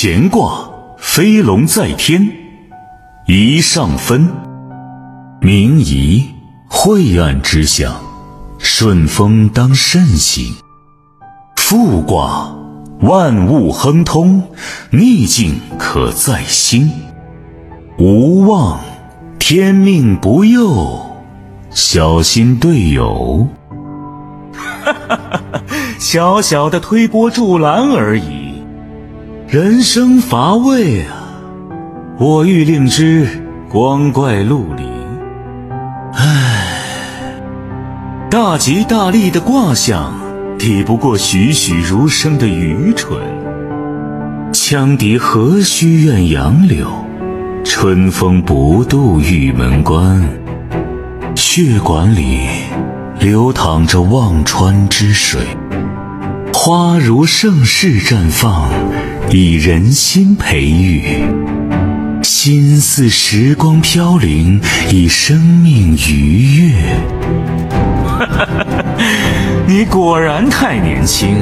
乾卦飞龙在天，一上分。明夷晦暗之象，顺风当慎行。复卦万物亨通，逆境可在心。无望天命不佑，小心队友。哈哈哈哈小小的推波助澜而已。人生乏味啊，我欲令之光怪陆离。唉，大吉大利的卦象抵不过栩栩如生的愚蠢。羌笛何须怨杨柳，春风不度玉门关。血管里流淌着忘川之水。花如盛世绽放，以人心培育；心似时光飘零，以生命愉悦。你果然太年轻，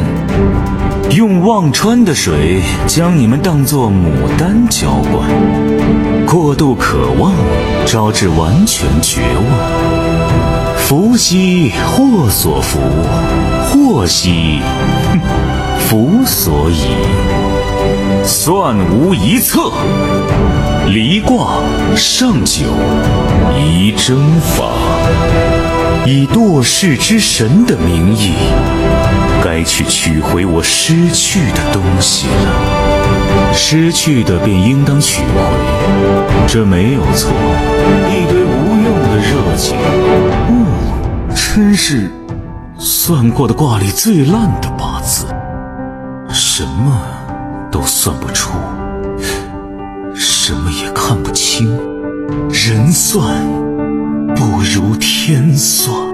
用忘川的水将你们当作牡丹浇灌，过度渴望招致完全绝望。福兮祸所伏。祸兮，福所倚。算无一策。离卦上九，宜征法。以堕世之神的名义，该去取回我失去的东西了。失去的便应当取回，这没有错。一堆无用的热情，嗯，真是。算过的卦里最烂的八字，什么都算不出，什么也看不清，人算不如天算。